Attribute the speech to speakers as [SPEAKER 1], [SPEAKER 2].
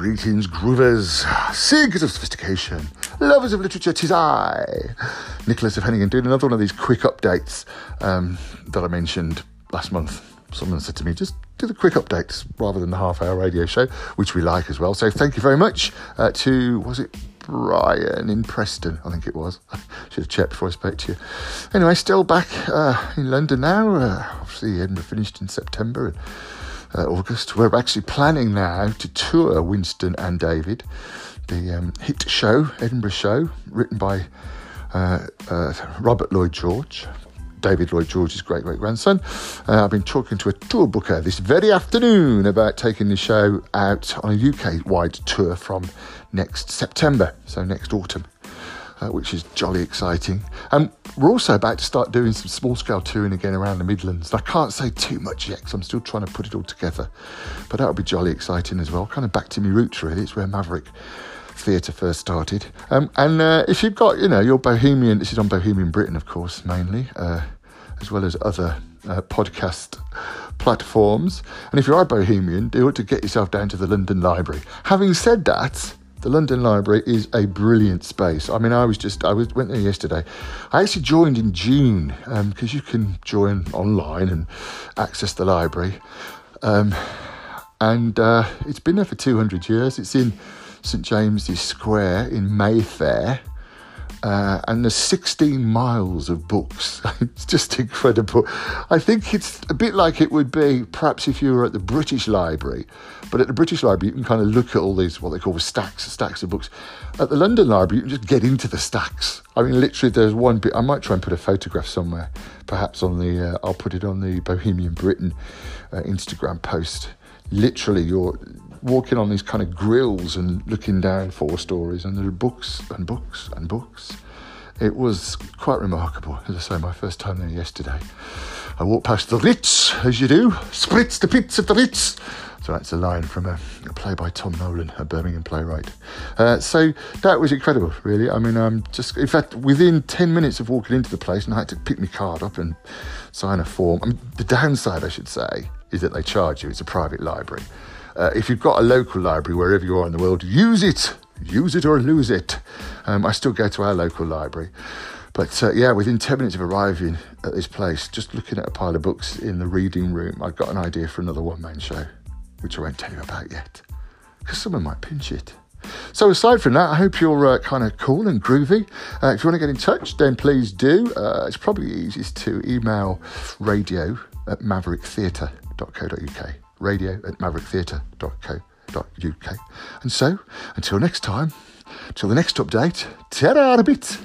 [SPEAKER 1] Greetings, groovers, seekers of sophistication, lovers of literature, tis I, Nicholas of Hennigan, doing another one of these quick updates um, that I mentioned last month. Someone said to me, just do the quick updates rather than the half hour radio show, which we like as well. So thank you very much uh, to, was it Brian in Preston? I think it was. I should have checked before I spoke to you. Anyway, still back uh, in London now. Uh, obviously, Edinburgh finished in September. And, uh, August. We're actually planning now to tour Winston and David, the um, hit show, Edinburgh show, written by uh, uh, Robert Lloyd George. David Lloyd George's great great grandson. Uh, I've been talking to a tour booker this very afternoon about taking the show out on a UK wide tour from next September, so next autumn uh, which is jolly exciting. And we're also about to start doing some small scale touring again around the Midlands. I can't say too much yet because I'm still trying to put it all together, but that'll be jolly exciting as well. Kind of back to my roots, really. It's where Maverick theatre first started. Um, and uh, if you've got, you know, your Bohemian, this is on Bohemian Britain, of course, mainly, uh, as well as other uh, podcast platforms. And if you are a Bohemian, do it to get yourself down to the London Library. Having said that, the London Library is a brilliant space. I mean, I was just, I was, went there yesterday. I actually joined in June because um, you can join online and access the library. Um, and uh, it's been there for 200 years. It's in St James's Square in Mayfair. Uh, and there's 16 miles of books. it's just incredible. I think it's a bit like it would be perhaps if you were at the British Library, but at the British Library you can kind of look at all these what they call the stacks, stacks of books. At the London Library you can just get into the stacks. I mean, literally, there's one bit. I might try and put a photograph somewhere, perhaps on the. Uh, I'll put it on the Bohemian Britain uh, Instagram post. Literally, you're walking on these kind of grills and looking down four stories, and there are books and books and books. It was quite remarkable. As I say, my first time there yesterday. I walked past the Ritz, as you do, spritz the pits of the Ritz. So that's a line from a, a play by Tom Nolan, a Birmingham playwright. Uh, so that was incredible, really. I mean, I'm just, in fact, within 10 minutes of walking into the place, and I had to pick my card up and sign a form. I mean, the downside, I should say, is that they charge you. It's a private library. Uh, if you've got a local library wherever you are in the world, use it. Use it or lose it. Um, I still go to our local library. But uh, yeah, within 10 minutes of arriving at this place, just looking at a pile of books in the reading room, I got an idea for another one man show, which I won't tell you about yet, because someone might pinch it. So, aside from that, I hope you're uh, kind of cool and groovy. Uh, if you want to get in touch, then please do. Uh, it's probably easiest to email radio at mavericktheatre.co.uk radio at mavericktheatre.co.uk. And so, until next time, till the next update, ta a bit.